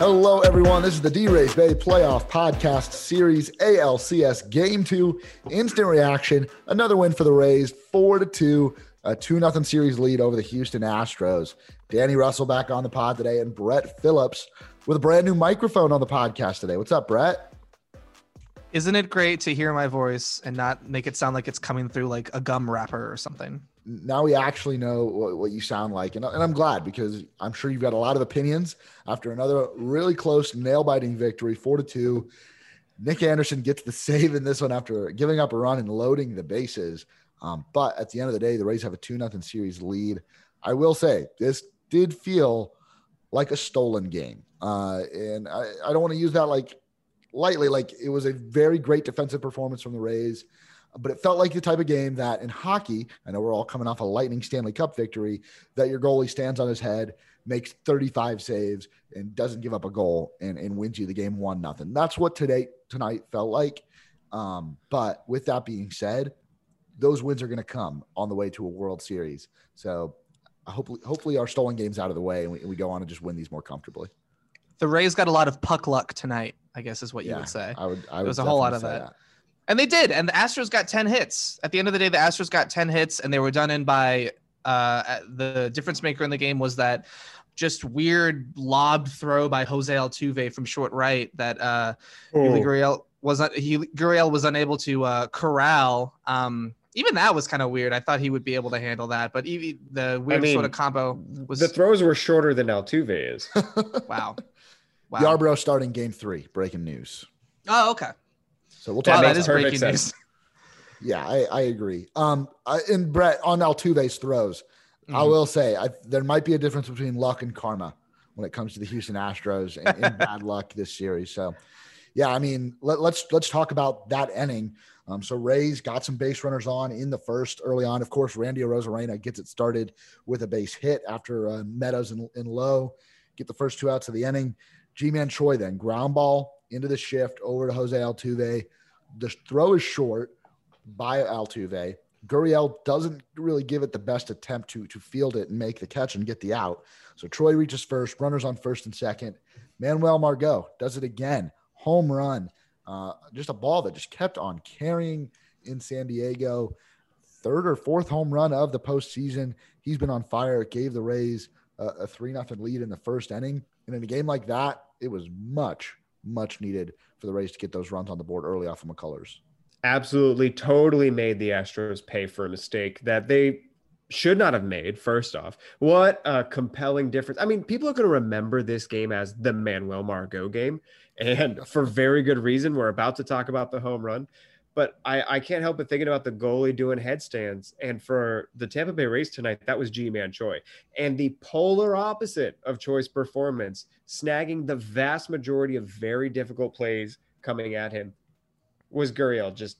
Hello, everyone. This is the D Rays Bay Playoff Podcast Series ALCS Game Two Instant Reaction. Another win for the Rays, four to two, a two nothing series lead over the Houston Astros. Danny Russell back on the pod today, and Brett Phillips with a brand new microphone on the podcast today. What's up, Brett? Isn't it great to hear my voice and not make it sound like it's coming through like a gum wrapper or something? Now we actually know what, what you sound like. And, and I'm glad because I'm sure you've got a lot of opinions after another really close nail biting victory, four to two. Nick Anderson gets the save in this one after giving up a run and loading the bases. Um, but at the end of the day, the Rays have a 2 nothing series lead. I will say this did feel like a stolen game. Uh, and I, I don't want to use that like lightly. Like it was a very great defensive performance from the Rays, but it felt like the type of game that in hockey, I know we're all coming off a lightning Stanley Cup victory, that your goalie stands on his head, makes 35 saves, and doesn't give up a goal and, and wins you the game one nothing. That's what today tonight felt like. Um, but with that being said, those wins are going to come on the way to a World Series. So hopefully, hopefully our stolen games out of the way and we, we go on and just win these more comfortably. The Rays got a lot of puck luck tonight, I guess is what you would say. I would. I would There was a whole lot of definitely that. Say And they did. And the Astros got 10 hits. At the end of the day, the Astros got 10 hits and they were done in by uh the difference maker in the game was that just weird lobbed throw by Jose Altuve from short right that uh Yuli Gurriel was he Gurriel was unable to uh corral. Um even that was kind of weird. I thought he would be able to handle that, but even the weird mean, sort of combo was the throws were shorter than Altuve is. wow. Wow. Yarbrough starting game three. Breaking news. Oh, okay. So we'll talk about that is breaking sense. news. Yeah, I, I agree. Um, I, and Brett on Altuve's throws, I Mhm. will say I, there might be a difference between luck and karma when it comes to the Houston Astros and, and bad luck this series. So, yeah, I mean, let, let's let's talk about that inning. Um, so Rays got some base runners on in the first early on. Of course, Randy Arozarena gets it started with a base hit after uh, Meadows and, and Lowe get the first two outs of the inning. Ji-Man Choi then ground ball into the shift over to Jose Altuve. The throw is short by Altuve. Gurriel doesn't really give it the best attempt to to field it and make the catch and get the out. So Choi reaches first, runners on first and second. Manuel Margot does it again, home run. Uh, just a ball that just kept on carrying in San Diego. Third or fourth home run of the postseason. He's been on fire. It gave the Rays a, a three nothing lead in the first inning. And in a game like that, it was much much needed for the Rays to get those runs on the board early off of McCullers. Absolutely, totally made the Astros pay for a mistake that they should not have made. First off, what a compelling difference! I mean, people are going to remember this game as the Manuel Margot game, and for very good reason. We're about to talk about the home run, but I, I can't help but thinking about the goalie doing headstands. And for the Tampa Bay Rays tonight, that was Ji Man Choi, and the polar opposite of Choi's performance, snagging the vast majority of very difficult plays coming at him was Gurriel just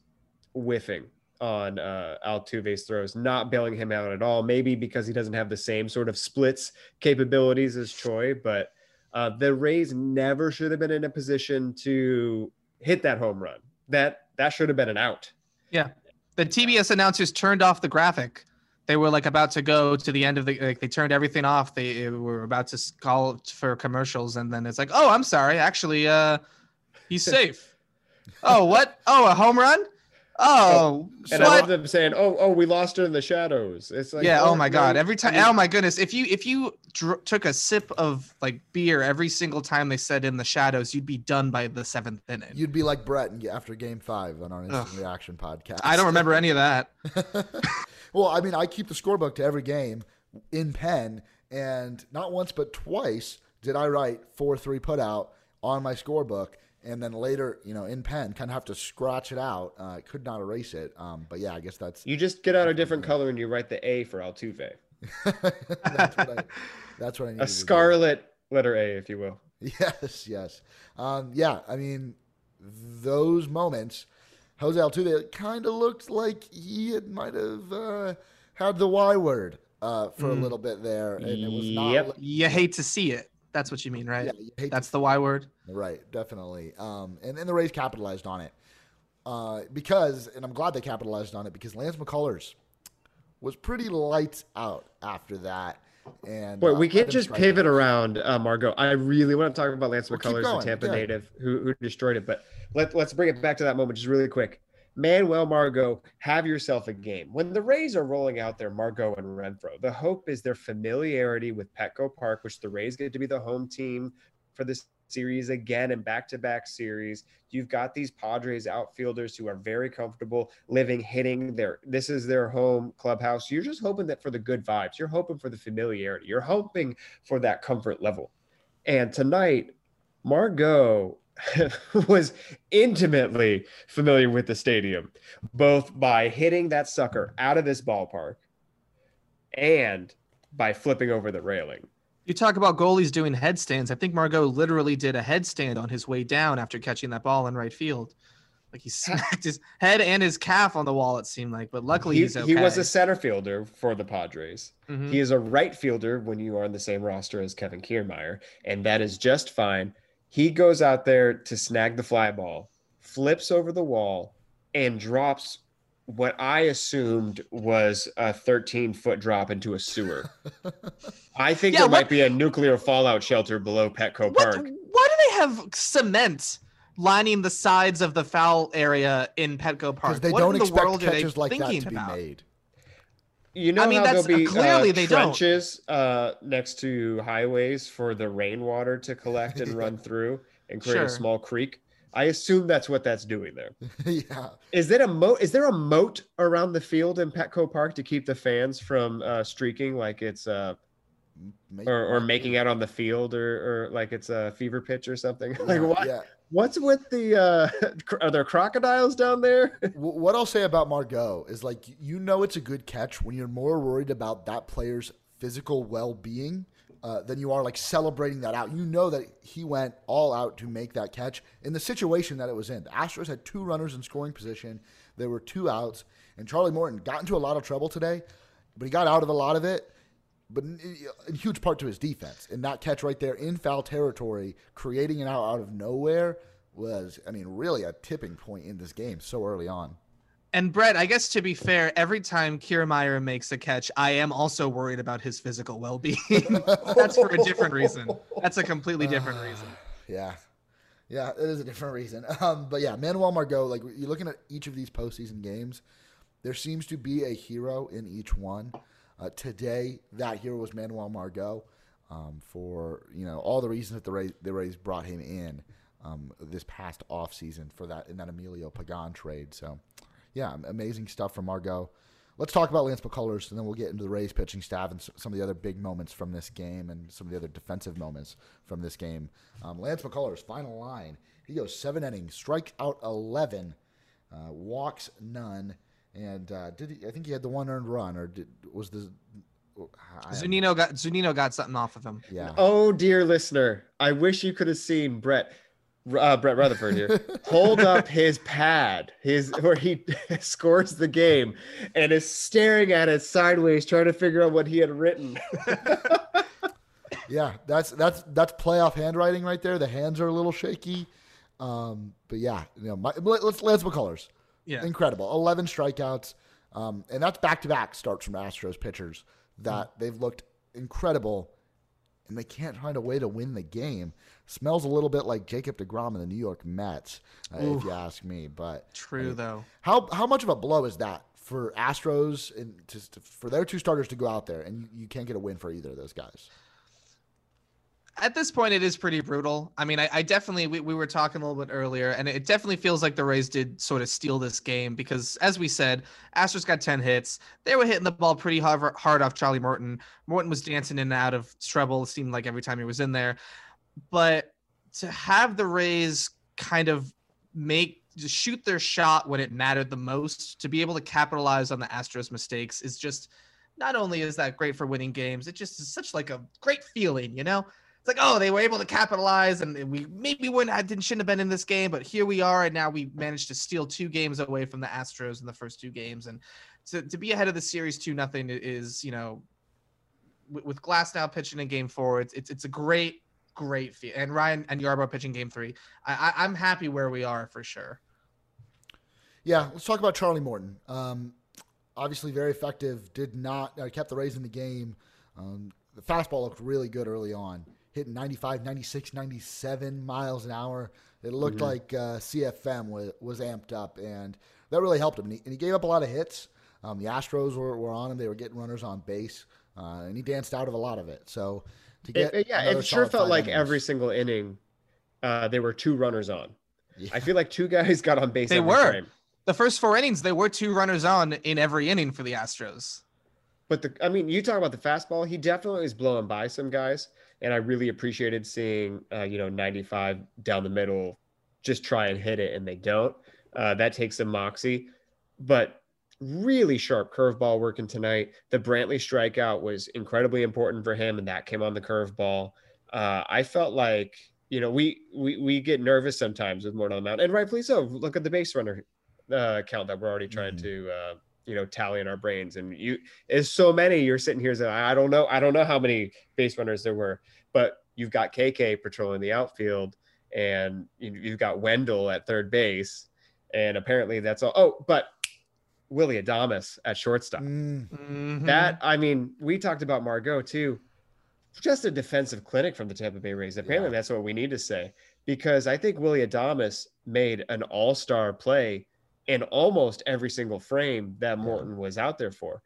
whiffing on uh, Altuve's throws, not bailing him out at all. Maybe because he doesn't have the same sort of splits capabilities as Choi, but uh, the Rays never should have been in a position to hit that home run. That that should have been an out. Yeah. The TBS announcers turned off the graphic. They were like about to go to the end of the like they turned everything off. They were about to call for commercials, and then it's like, oh, I'm sorry, actually, uh, he's safe. oh, what? Oh, a home run? Oh, And I love them saying, "Oh, oh, we lost her in the shadows." It's like, yeah. oh, Oh my no, God. Every time. Oh my goodness. If you if you dr- took a sip of like beer every single time they said in the shadows, you'd be done by the seventh inning. You'd be like Brett after game five on our instant Ugh. reaction podcast. I don't remember any of that. well, I mean, I keep the scorebook to every game in pen, and not once but twice did I write 4 3 put out on my scorebook. And then later, you know, in pen, kind of have to scratch it out. Uh, I could not erase it. Um, but yeah, I guess that's you just get out a different color and you write the A for Altuve, that's what I that's what I need. a scarlet letter A, if you will. Yes, yes. Um, yeah, I mean, those moments, Jose Altuve kind of looked like he had, might have uh, had the Y word uh, for a Mm. little bit there, and it was not. Yep. You hate to see it. That's what you mean, right? Yeah, you hate to That's the Y word. Right, definitely. Um, and, and the Rays capitalized on it uh, because, and I'm glad they capitalized on it because Lance McCullers was pretty lights out after that. And Wait, uh, we can't just pivot out. around uh, Margot. I really want to talk about Lance Well, McCullers, the. Tampa Yeah. native who, who destroyed it. But let, let's bring it back to that moment just really quick. Manuel Margot, have yourself a game. When the Rays are rolling out their Margot and Renfroe, the hope is their familiarity with Petco Park, which the Rays get to be the home team for this series again and back-to-back series. You've got these Padres outfielders who are very comfortable living, hitting their this is their home clubhouse. You're just hoping that for the good vibes. You're hoping for the familiarity. You're hoping for that comfort level. And tonight, Margot was intimately familiar with the stadium, both by hitting that sucker out of this ballpark and by flipping over the railing. You talk about goalies doing headstands. I think Margot literally did a headstand on his way down after catching that ball in right field. Like he smacked his head and his calf on the wall, it seemed like. But luckily he, he's okay. he was a center fielder for the Padres. Mhm. He is a right fielder when you are on the same roster as Kevin Kiermaier, and that is just fine. He goes out there to snag the fly ball, flips over the wall, and drops what I assumed was a 13 foot drop into a sewer. I think Yeah, there what- might be a nuclear fallout shelter below Petco What, Park. why do they have cement lining the sides of the foul area in Petco Park? because they what don't in the expect world are they catches like that thinking to be about? made. You know I mean, how that's- there'll be clearly uh, they don't. trenches uh, next to highways for the rainwater to collect and run through and create Sure. a small creek. I assume that's what that's doing there. yeah, Is there a moat? Is there a moat around the field in Petco Park to keep the fans from uh, streaking like it's uh, or, or making out on the field or, or like it's a fever pitch or something? Like what? yeah. What's with the? Uh, are there crocodiles down there? What I'll say about Margot is like you know it's a good catch when you're more worried about that player's physical well-being uh, than you are like celebrating that out. You know that he went all out to make that catch in the situation that it was in. The Astros had two runners in scoring position. There were two outs, and Charlie Morton got into a lot of trouble today, but he got out of a lot of it. But in huge part to his defense, and that catch right there in foul territory, creating an out out of nowhere was, I mean, really a tipping point in this game so early on. And Brett, I guess to be fair, every time Kiermaier makes a catch, I am also worried about his physical well-being. That's for a different reason. That's a completely different reason. Yeah. Yeah, it is a different reason. Um, but yeah, Manuel Margot, like you're looking at each of these postseason games, there seems to be a hero in each one. Uh, today, that hero was Manuel Margot um, for you know all the reasons that the Rays, the Rays brought him in um, this past offseason for that in that Emilio Pagan trade. So, yeah, amazing stuff from Margot. Let's talk about Lance McCullers, and then we'll get into the Rays pitching staff and some of the other big moments from this game and some of the other defensive moments from this game. Um, Lance McCullers, final line. He goes seven innings, strike out 11, uh, walks none, and uh, did he, I think he had the one earned run, or did, was the. I- Zunino got Zunino got something off of him. Yeah. Oh, dear listener, I wish you could have seen Brett, uh, Brett Rutherford here, hold up his pad, his where he scores the game, and is staring at it sideways, trying to figure out what he had written. Yeah, that's that's that's playoff handwriting right there. The hands are a little shaky, um, but yeah, you know, my, let's Lance McCullers, Yeah. incredible, eleven strikeouts, um, and that's back to back starts from Astros pitchers that they've looked incredible, and they can't find a way to win the game. Smells a little bit like Jacob Degrom in the New York Mets, uh, if you ask me. But True though. how how much of a blow is that for Astros and to, to- for their two starters to go out there and you, you can't get a win for either of those guys? At this point, it is pretty brutal. I mean, I, I definitely we, we were talking a little bit earlier, and it definitely feels like the Rays did sort of steal this game because, as we said, Astros got ten hits. They were hitting the ball pretty hard, hard off Charlie Morton. Morton was dancing in and out of trouble. It seemed like every time he was in there. But to have the Rays kind of make shoot their shot when it mattered the most, to be able to capitalize on the Astros mistakes is just not only is that great for winning games, it just is such like a great feeling, you know? It's like, oh, they were able to capitalize and we maybe wouldn't I didn't shouldn't have been in this game, but here we are, and now we managed to steal two games away from the Astros in the first two games. And to, to be ahead of the series two nothing is, you know, with, with Glasnow pitching in game four, it's it's, it's a great, great feel. And Ryan and Yarbrough pitching game three. I, I I'm happy where we are for sure. Yeah, let's talk about Charlie Morton. Um, obviously, very effective. Did not uh, kept the Rays in the game. Um, the fastball looked really good early on, hitting 95, 96, 97 miles an hour. It looked Mm-hmm. like uh, CFM was, was amped up, and that really helped him. And he, and he gave up a lot of hits. Um, the Astros were, were on him; they were getting runners on base, uh, and he danced out of a lot of it. So to get It- it- yeah, it sure felt like innings- every single inning, uh, there were two runners on. Yeah. I feel like two guys got on base. They every were. frame. The first four innings, there were two runners on in every inning for the Astros. But the, I mean, you talk about the fastball. He definitely is blowing by some guys, and I really appreciated seeing, uh, you know, 95 down the middle, just try and hit it, and they don't. Uh, that takes some moxie, but really sharp curveball working tonight. The Brantley strikeout was incredibly important for him, and that came on the curveball. Uh, I felt like, you know, we we we get nervous sometimes with Morton on the mound, and rightfully so. Look at the base runner uh, count that we're already trying Mhm. to, uh, you know, tally in our brains, and you is so many. You're sitting here saying, I don't know, I don't know how many base runners there were, but you've got KK patrolling the outfield, and you- you've got Wendle at third base, and apparently that's all. Oh, but Willy Adames at shortstop. Mm, Mhm. That I mean, we talked about Margot too. Just a defensive clinic from the Tampa Bay Rays. Apparently, Yeah. that's what we need to say because I think Willy Adames made an all-star play in almost every single frame that Morton was out there for,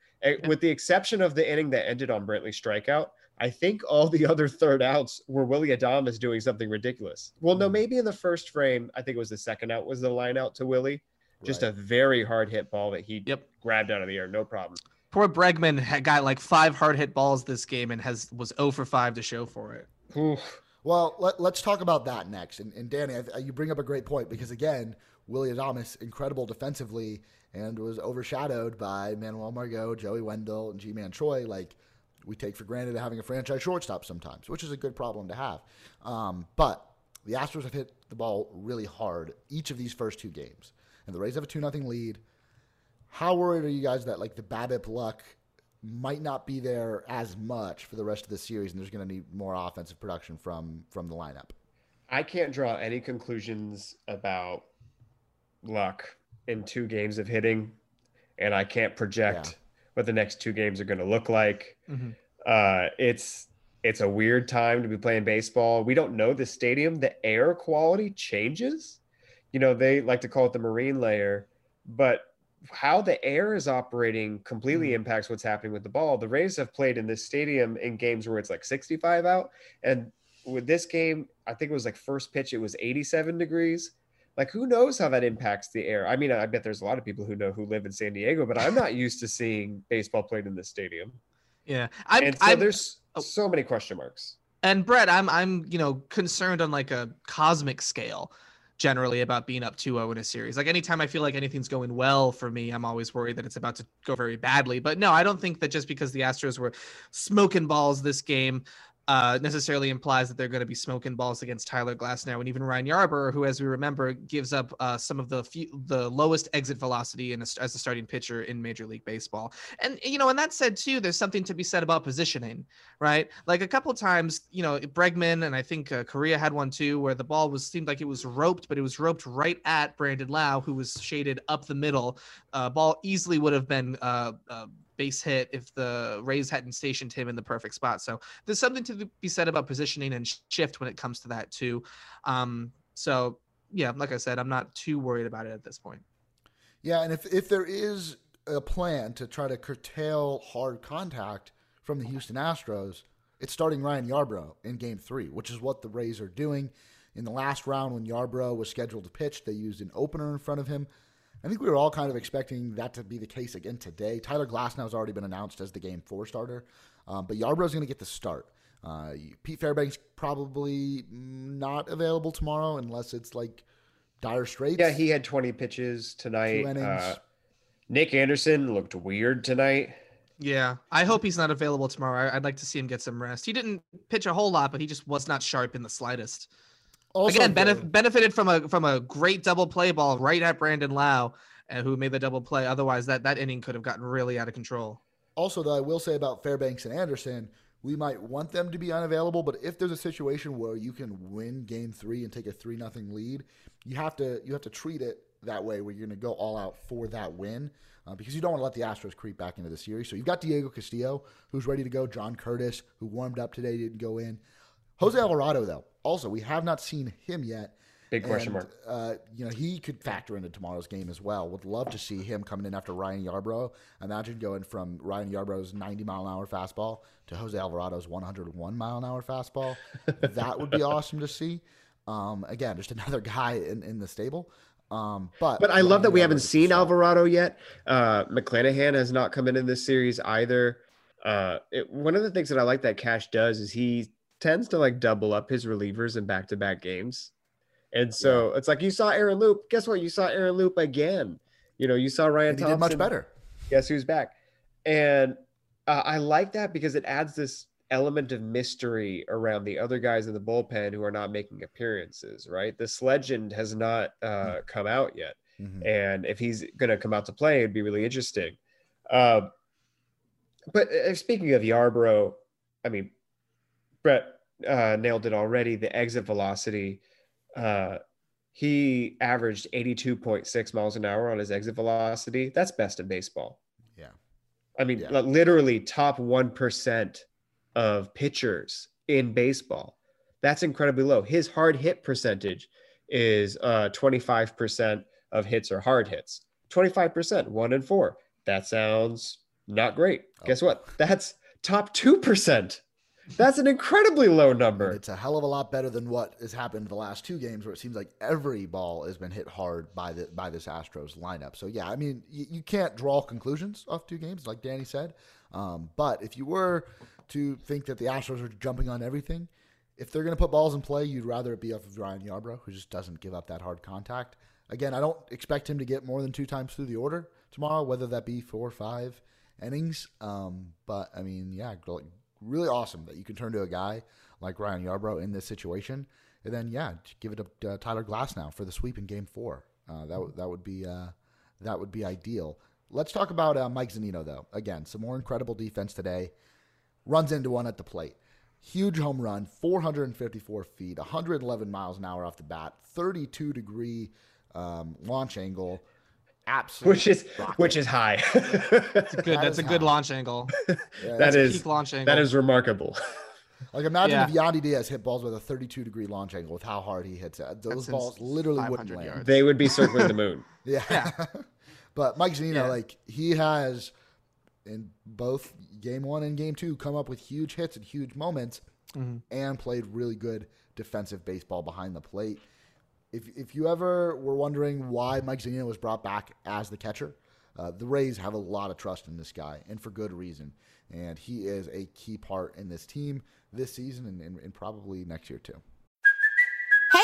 with the exception of the inning that ended on Brantley's strikeout. I think all the other third outs were Willy Adames doing something ridiculous. Well, no, Mhm. maybe in the first frame, I think it was the second out was the line out to Willie. Just right. a very hard hit ball that he Yep. grabbed out of the air, no problem. Poor Bregman had got like five hard hit balls this game and has was 0 for 5 to show for it. Oof. Well, let, us talk about that next. And, and Danny, I, you bring up a great point because again, Willy Adames incredible defensively and was overshadowed by Manuel Margot, Joey Wendle, and Ji-Man Choi. Like we take for granted having a franchise shortstop sometimes, which is a good problem to have. Um, but the Astros have hit the ball really hard each of these first two games, and the Rays have a two nothing lead. How worried are you guys that like the BABIP luck might not be there as much for the rest of the series, and there's going to need more offensive production from from the lineup? I can't draw any conclusions about luck in two games of hitting, and I can't project Yeah. what the next two games are going to look like. Mhm. Uh, it's it's a weird time to be playing baseball. We don't know the stadium. The air quality changes. You know, they like to call it the marine layer, but how the air is operating completely Mhm. impacts what's happening with the ball. The Rays have played in this stadium in games where it's like 65 out, and with this game, I think it was like first pitch, it was 87 degrees. Like, who knows how that impacts the air? I mean, I bet there's a lot of people who know who live in San Diego, but I'm not used to seeing baseball played in this stadium. Yeah. I'm, and so I'm there's oh. so many question marks. and Brett, I'm I'm you know concerned on like a cosmic scale generally about being up 2-0 in a series. Like anytime I feel like anything's going well for me, I'm always worried that it's about to go very badly. But no, I don't think that just because the Astros were smoking balls this game uh, necessarily implies that they're going to be smoking balls against Tyler Glasnow and even Ryan Yarbrough, who, as we remember, gives up uh, some of the few, the lowest exit velocity a, as a starting pitcher in Major League Baseball. And you know, and that said too, there's something to be said about positioning, right? Like a couple times, you know, Bregman and I think uh, Correa had one too, where the ball was seemed like it was roped, but it was roped right at Brandon Lowe, who was shaded up the middle. Uh, ball easily would have been uh, uh, base hit if the Rays hadn't stationed him in the perfect spot. So there's something to be said about positioning and shift when it comes to that too. Um, so yeah, like I said, I'm not too worried about it at this point. Yeah, and if if there is a plan to try to curtail hard contact from the Houston Astros, it's starting Ryan Yarbrough in Game Three, which is what the Rays are doing. In the last round, when Yarbrough was scheduled to pitch, they used an opener in front of him. I think we were all kind of expecting that to be the case again today. Tyler Glasnow has already been announced as the Game Four starter, um, but Yarbrough's going to get the start. Uh, Pete Fairbanks probably not available tomorrow unless it's like dire straits. Yeah, he had 20 pitches tonight. Two innings. Uh, Nick Anderson looked weird tonight. Yeah, I hope he's not available tomorrow. I'd like to see him get some rest. He didn't pitch a whole lot, but he just was not sharp in the slightest. Also Again, benef- benefited from a from a great double play ball right at Brandon Lowe, uh, who made the double play. Otherwise, that that inning could have gotten really out of control. Also, though, I will say about Fairbanks and Anderson, we might want them to be unavailable, but if there's a situation where you can win Game Three and take a three nothing lead, you have to you have to treat it that way where you're going to go all out for that win uh, because you don't want to let the Astros creep back into the series. So you've got Diego Castillo, who's ready to go, John Curtis, who warmed up today, didn't go in. Jose Alvarado, though, also, we have not seen him yet. Big question mark. Uh, you know, he could factor into tomorrow's game as well. Would love to see him coming in after Ryan Yarbrough. Imagine going from Ryan Yarbrough's 90 mile an hour fastball to Jose Alvarado's 101 mile an hour fastball. that would be awesome to see. Um, again, just another guy in, in the stable. Um, but but I love that we haven't seen a. Alvarado yet. Uh, McClanahan has not come in in this series either. Uh, it, one of the things that I like that Cash does is he tends to like double up his relievers in back to back games. And so it's like you saw Aaron Loup. Guess what? You saw Aaron Loup again. You know, you saw Ryan And he did much better. Guess who's back? And uh, I like that because it adds this element of mystery around the other guys in the bullpen who are not making appearances, right? This legend has not uh, come out yet. Mhm. And if he's going to come out to play, it'd be really interesting. Uh, but uh, speaking of Yarbrough, I mean, Brett uh, nailed it already. The exit velocity, uh, he averaged 82.6 miles an hour on his exit velocity. That's best in baseball. Yeah. I mean, Yeah. literally top 1% of pitchers in baseball. That's incredibly low. His hard hit percentage is uh, 25% of hits are hard hits. 25%, one in four. That sounds not great. Oh. Guess what? That's top 2%. That's an incredibly low number. It's a hell of a lot better than what has happened the last two games, where it seems like every ball has been hit hard by the by this Astros lineup. So yeah, I mean, you, you can't draw conclusions off two games, like Danny said. Um, but if you were to think that the Astros are jumping on everything, if they're going to put balls in play, you'd rather it be off of Ryan Yarbrough, who just doesn't give up that hard contact. Again, I don't expect him to get more than two times through the order tomorrow, whether that be four or five innings. Um, but I mean, yeah, really awesome that you can turn to a guy like Ryan Yarbrough in this situation, and then yeah, give it to uh, Tyler Glasnow for the sweep in Game Four. Uh, that would that would be uh, that would be ideal. Let's talk about uh, Mike Zunino though. Again, some more incredible defense today. Runs into one at the plate. Huge home run, 454 feet, 111 miles an hour off the bat, 32 degree um, launch angle. Absolutely, which is which is high. that's Good. That That's is a good how- launch angle. Yeah, that that's is launch angle. that is remarkable. like imagine Yeah. if Yandy Diaz hit balls with a 32 degree launch angle with how hard he hits it. Those That's balls literally wouldn't 500 land. yards. They would be circling the moon. Yeah. Yeah. but Mike Zunino, Yeah. like he has in both game one and game two come up with huge hits and huge moments Mhm. and played really good defensive baseball behind the plate. If, if you ever were wondering why Mike Zunino was brought back as the catcher, uh, the Rays have a lot of trust in this guy, and for good reason. And he is a key part in this team this season and, and, and probably next year too.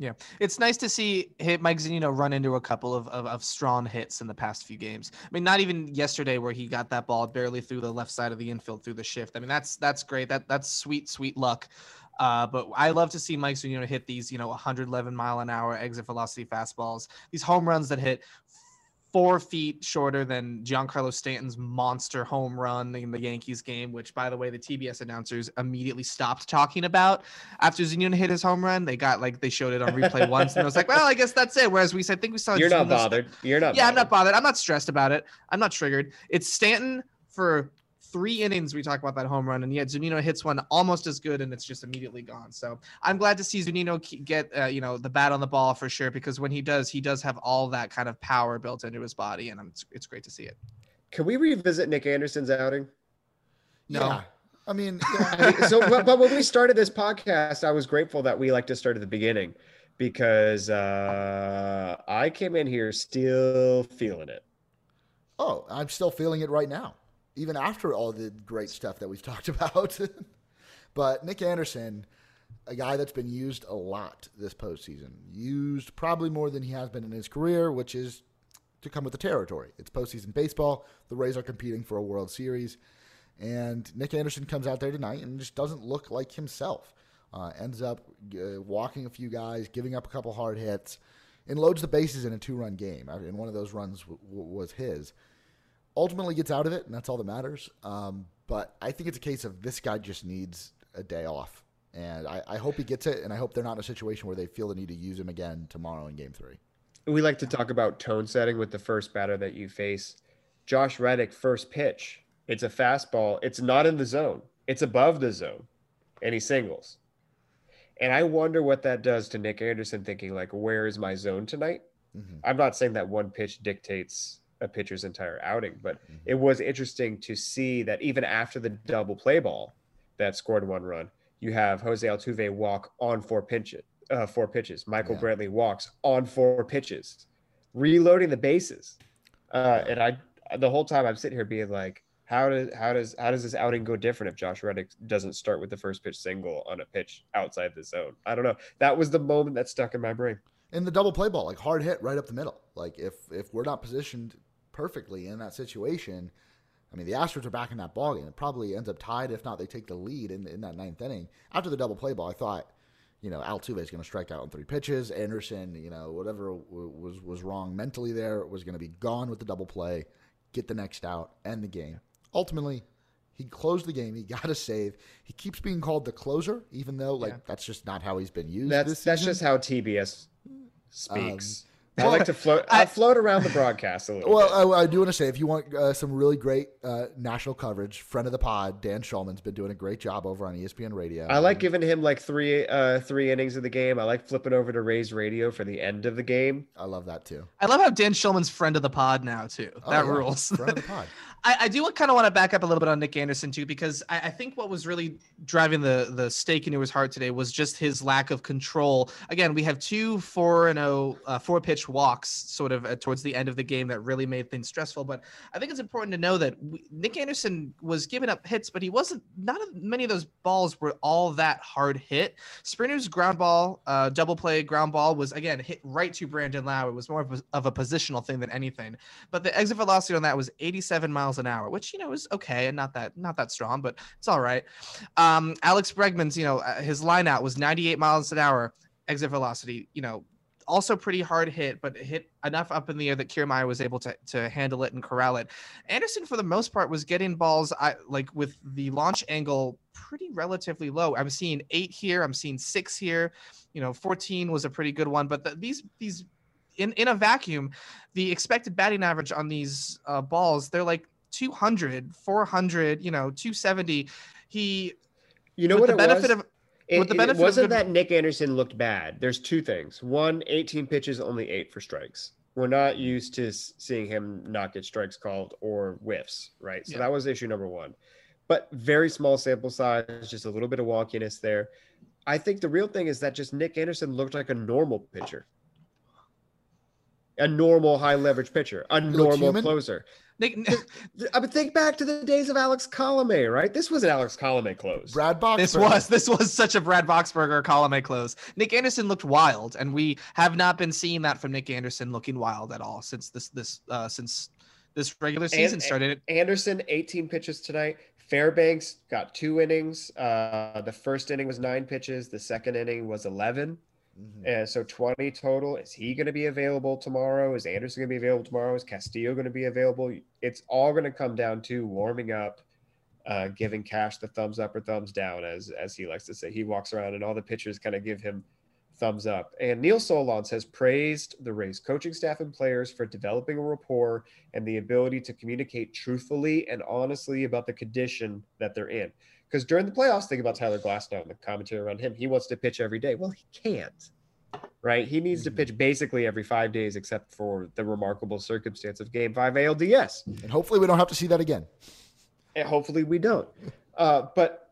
Yeah, it's nice to see hit Mike Zunino run into a couple of, of, of strong hits in the past few games. I mean, not even yesterday where he got that ball barely through the left side of the infield through the shift. I mean, that's that's great. That that's sweet sweet luck. Uh, but I love to see Mike Zunino hit these, you know, 111 mile an hour exit velocity fastballs, these home runs that hit four feet shorter than Giancarlo Stanton's monster home run in the Yankees game, which, by the way, the TBS announcers immediately stopped talking about after Zunino hit his home run. They got like they showed it on replay once, and I was like, well, I guess that's it. Whereas we said, I think we saw. You're not bothered. You're not. Yeah, I'm not bothered. bothered. I'm not stressed about it. I'm not triggered. It's Stanton for three innings. We talk about that home run, and yet Zunino hits one almost as good, and it's just immediately gone. So I'm glad to see Zunino get uh, you know the bat on the ball for sure because when he does, he does have all that kind of power built into his body, and it's, it's great to see it. Can we revisit Nick Anderson's outing? No. Yeah. I mean, I yeah, mean, so, but, but when we started this podcast, I was grateful that we like to start at the beginning because uh, I came in here still feeling it. oh, I'm still feeling it right now, even after all the great stuff that we've talked about. but Nick Anderson, a guy that's been used a lot this postseason, used probably more than he has been in his career, which is to come with the territory. It's postseason baseball. The Rays are competing for a World Series. And Nick Anderson comes out there tonight and just doesn't look like himself. Uh, ends up uh, walking a few guys, giving up a couple hard hits, and loads the bases in a two run game. I mean, one of those runs w- w- was his. Ultimately gets out of it, and that's all that matters. Um, but I think it's a case of this guy just needs a day off. And I, I hope he gets it, and I hope they're not in a situation where they feel the need to use him again tomorrow in game three. We like to talk about tone setting with the first batter that you face. Josh Reddick, first pitch. It's a fastball. It's not in the zone. It's above the zone. And he singles. And I wonder what that does to Nick Anderson thinking, like, where is my zone tonight? Mm-hmm. I'm not saying that one pitch dictates a pitcher's entire outing, but it was interesting to see that even after the double play ball that scored one run, you have Jose Altuve walk on four pitches. Uh, four pitches. Michael Yeah. Brantley walks on four pitches, reloading the bases. Uh, and I, the whole time I'm sitting here being like, how does how does how does this outing go different if Josh Reddick doesn't start with the first pitch single on a pitch outside the zone? I don't know. That was the moment that stuck in my brain. And the double play ball, like hard hit right up the middle. Like if if we're not positioned perfectly in that situation, I mean the Astros are back in that ball game. It probably ends up tied. If not, they take the lead in, in that ninth inning. After the double play ball, I thought, you know, Altuve is going to strike out on three pitches. Anderson, you know, whatever w- was was wrong mentally there was going to be gone with the double play, get the next out, end the game. Ultimately, he closed the game. He got a save. He keeps being called the closer, even though like Yeah. that's just not how he's been used. That's that's just how TBS speaks. Um, I like to float. I, float around the broadcast a little. bit. Well, I, I do want to say, if you want uh, some really great uh, national coverage, friend of the pod, Dan Shulman's been doing a great job over on ESPN Radio. I like giving him like three uh three innings of the game. I like flipping over to Rays Radio for the end of the game. I love that too. I love how Dan Shulman's friend of the pod now too. Oh, that yeah, rules. Friend of the pod. I, I do kind of want to back up a little bit on Nick Anderson too, because I, I think what was really driving the the stake into his heart today was just his lack of control. Again, we have two four and oh uh, four pitch walks sort of uh, towards the end of the game that really made things stressful. But I think it's important to know that we, Nick Anderson was giving up hits, but he wasn't. Not many of those balls were all that hard hit. Springer's ground ball, uh, double play ground ball was again hit right to Brandon Lowe. It was more of a, of a positional thing than anything but the exit velocity on that was 87 miles an hour which you know is okay and not that not that strong but it's all right. Um alex bregman's you know uh, his line out was 98 miles an hour exit velocity you know also pretty hard hit but hit enough up in the air that Kiermaier was able to, to handle it and corral it. Anderson for the most part was getting balls I, like with the launch angle pretty relatively low. I'm seeing eight here i'm seeing six here. You know 14 was a pretty good one but the, these these in in a vacuum the expected batting average on these uh, balls they're like 200 400 you know 270 he You know what the it benefit was? of It, with the it wasn't good- that Nick Anderson looked bad. There's two things. One, 18 pitches, only eight for strikes. We're not used to seeing him not get strikes called or whiffs, right? So Yeah. that was issue number one. But very small sample size, just a little bit of wonkiness there. I think the real thing is that just Nick Anderson looked like a normal pitcher. A normal high leverage pitcher, a looked normal closer. Nick, I mean, think back to the days of Alex Colome, right? This was an Alex Colome close. Brad Boxberger. this was this was such a Brad Boxberger column I close. Nick Anderson looked wild, and we have not been seeing that from Nick Anderson looking wild at all since this this uh, since this regular season And- started. Anderson, 18 pitches tonight. Fairbanks got two innings. Uh, the first inning was nine pitches. The second inning was 11. Mhm. And so 20 total. Is he going to be available tomorrow? Is Anderson going to be available tomorrow? Is Castillo going to be available? It's all going to come down to warming up, uh, giving Cash the thumbs up or thumbs down, as as he likes to say. He walks around and all the pitchers kind of give him thumbs up. And Neil Solondz has praised the Rays coaching staff and players for developing a rapport and the ability to communicate truthfully and honestly about the condition that they're in. Because during the playoffs, think about Tyler Glasnow and the commentary around him. He wants to pitch every day. Well, he can't, right? He needs to pitch basically every five days, except for the remarkable circumstance of Game Five ALDS. And hopefully we don't have to see that again. And hopefully we don't. Uh, but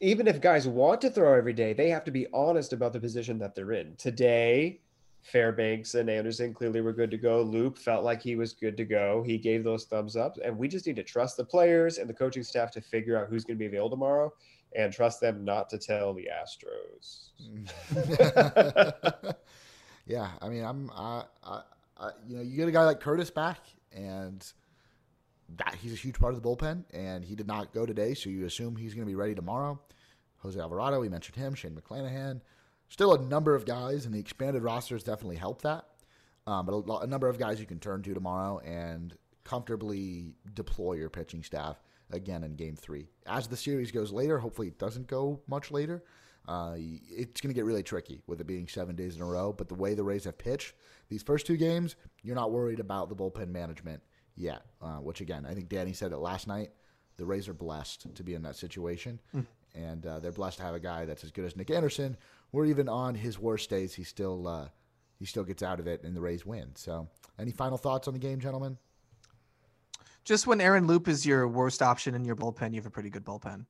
even if guys want to throw every day, they have to be honest about the position that they're in. Today, Fairbanks and Anderson clearly were good to go. Loup felt like he was good to go. He gave those thumbs up. And we just need to trust the players and the coaching staff to figure out who's going to be available tomorrow and trust them not to tell the Astros. yeah, I mean, I'm I, I uh, you know, you get a guy like Curtis back, and that he's a huge part of the bullpen, and he did not go today, so you assume he's going to be ready tomorrow. Jose Alvarado, we mentioned him. Shane McClanahan, still a number of guys, and the expanded rosters definitely help that. Um, but a, a number of guys you can turn to tomorrow and comfortably deploy your pitching staff again in Game Three. As the series goes later, hopefully it doesn't go much later. Uh, it's going to get really tricky with it being seven days in a row. But the way the Rays have pitched these first two games, you're not worried about the bullpen management yet. Uh, which again, I think Danny said it last night. The Rays are blessed to be in that situation, and uh, they're blessed to have a guy that's as good as Nick Anderson. Or even on his worst days, he still uh, he still gets out of it, and the Rays win. So, any final thoughts on the game, gentlemen? Just when Aaron Loup is your worst option in your bullpen, you have a pretty good bullpen.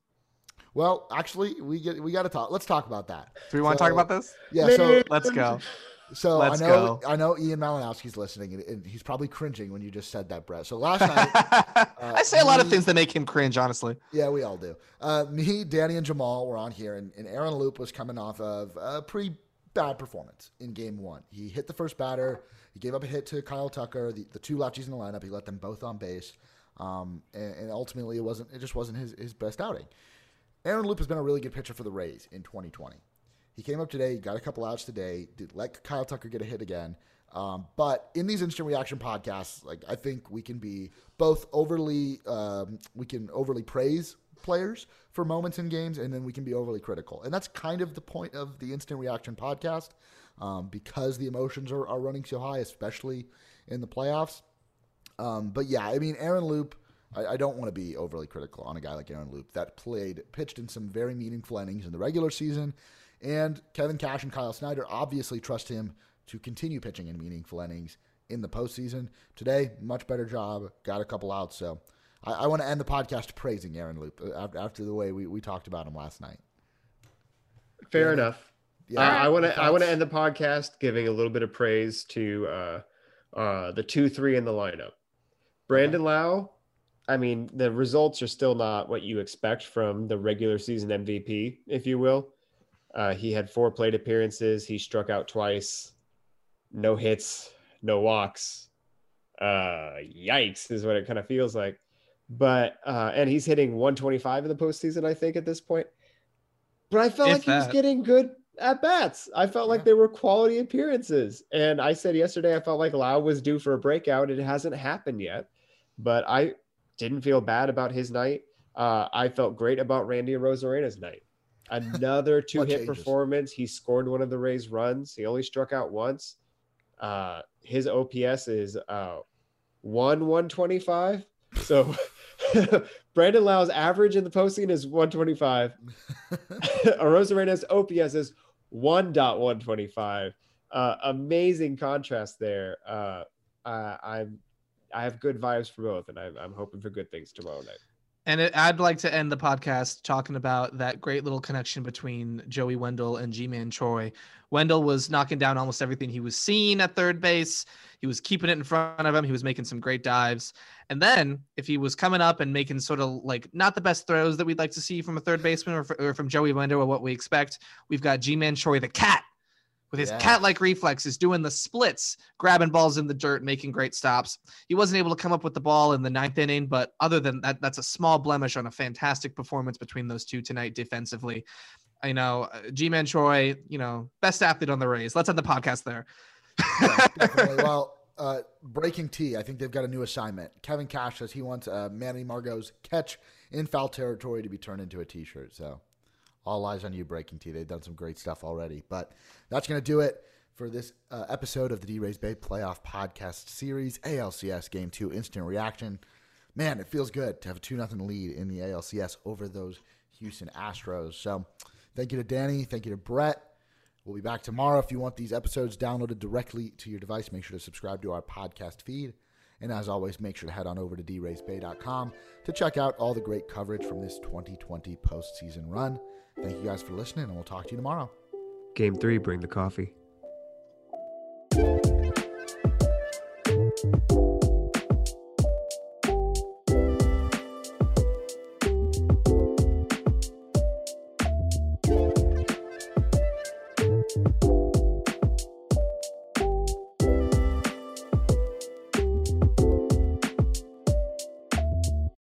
Well, actually, we get we got to talk. Let's talk about that. Do we want to talk about this? Yeah. So Let's go. So Let's I know go. I know Ian Malinowski's listening, and, and he's probably cringing when you just said that, Brett. So last night, I say a lot of things that make him cringe, honestly. yeah, we all do. Uh, me, Danny, and Jamal were on here, and, and Aaron Loup was coming off of a pretty bad performance in Game One. He hit the first batter. He gave up a hit to Kyle Tucker. The, the two lefties in the lineup, he let them both on base, um, and, and ultimately it wasn't. It just wasn't his his best outing. Aaron Loup has been a really good pitcher for the Rays in 2020. He came up today, got a couple outs today, did let Kyle Tucker get a hit again. Um, but in these instant reaction podcasts, like I think we can be both overly, um, we can overly praise players for moments in games, and then we can be overly critical. And that's kind of the point of the instant reaction podcast, um, because the emotions are, are running so high, especially in the playoffs. Um, but yeah, I mean, Aaron Loup, I, I don't want to be overly critical on a guy like Aaron Loup that played, pitched in some very meaningful innings in the regular season. And Kevin Cash and Kyle Snyder obviously trust him to continue pitching in meaningful innings in the postseason. Today, much better job, got a couple outs. So I, I want to end the podcast praising Aaron Loup uh, after, after the way we, we talked about him last night. Fair Yeah. enough. Yeah, I- I want to. I want to end the podcast giving a little bit of praise to uh, uh, the two three in the lineup. Brandon Lowe. I mean, the results are still not what you expect from the regular season MVP, if you will. Uh, he had four plate appearances. He struck out twice. No hits, no walks. Uh, yikes, is what it kind of feels like. But uh, and he's hitting 125 in the postseason, I think, at this point. But I felt If like he was getting good at bats. I felt like Yeah. they were quality appearances. And I said yesterday, I felt like Lowe was due for a breakout. It hasn't happened yet, but I didn't feel bad about his night. Uh, I felt great about Randy Arozarena's night. Another two hit changes. performance. He scored one of the Rays' runs. He only struck out once. Uh, his OPS is uh, one one twenty five. So Brandon Lowe's average in the postseason is one twenty five. Arozarena's OPS is 1.125. Uh, amazing contrast there. Uh, uh, I'm I have good vibes for both, and I'm, I'm hoping for good things tomorrow night. And it, I'd like to end the podcast talking about that great little connection between Joey Wendle and Ji-Man Choi. Wendle was knocking down almost everything he was seeing at third base. He was keeping it in front of him. He was making some great dives. And then if he was coming up and making sort of like not the best throws that we'd like to see from a third baseman or, or from Joey Wendle or what we expect, we've got Ji-Man Choi, the cat, with his Yeah. cat-like reflexes, doing the splits, grabbing balls in the dirt, making great stops. He wasn't able to come up with the ball in the ninth inning, but other than that, that's a small blemish on a fantastic performance between those two tonight defensively. I know uh, Ji-Man Choi, you know, best athlete on the Rays. Let's end the podcast there. Yeah. Well, uh, breaking T. I think they've got a new assignment. Kevin Cash says he wants uh, Manny Margot's catch in foul territory to be turned into a T-shirt. So, all eyes on you, Breaking T. They've done some great stuff already. But that's going to do it for this uh, episode of the D Rays Bay Playoff Podcast Series, ALCS Game Two Instant Reaction. Man, it feels good to have a two nothing lead in the ALCS over those Houston Astros. So, thank you to Danny. Thank you to Brett. We'll be back tomorrow. If you want these episodes downloaded directly to your device, make sure to subscribe to our podcast feed. And as always, make sure to head on over to draysbay.com to check out all the great coverage from this 2020 postseason run. Thank you guys for listening, and we'll talk to you tomorrow. Game three, bring the coffee.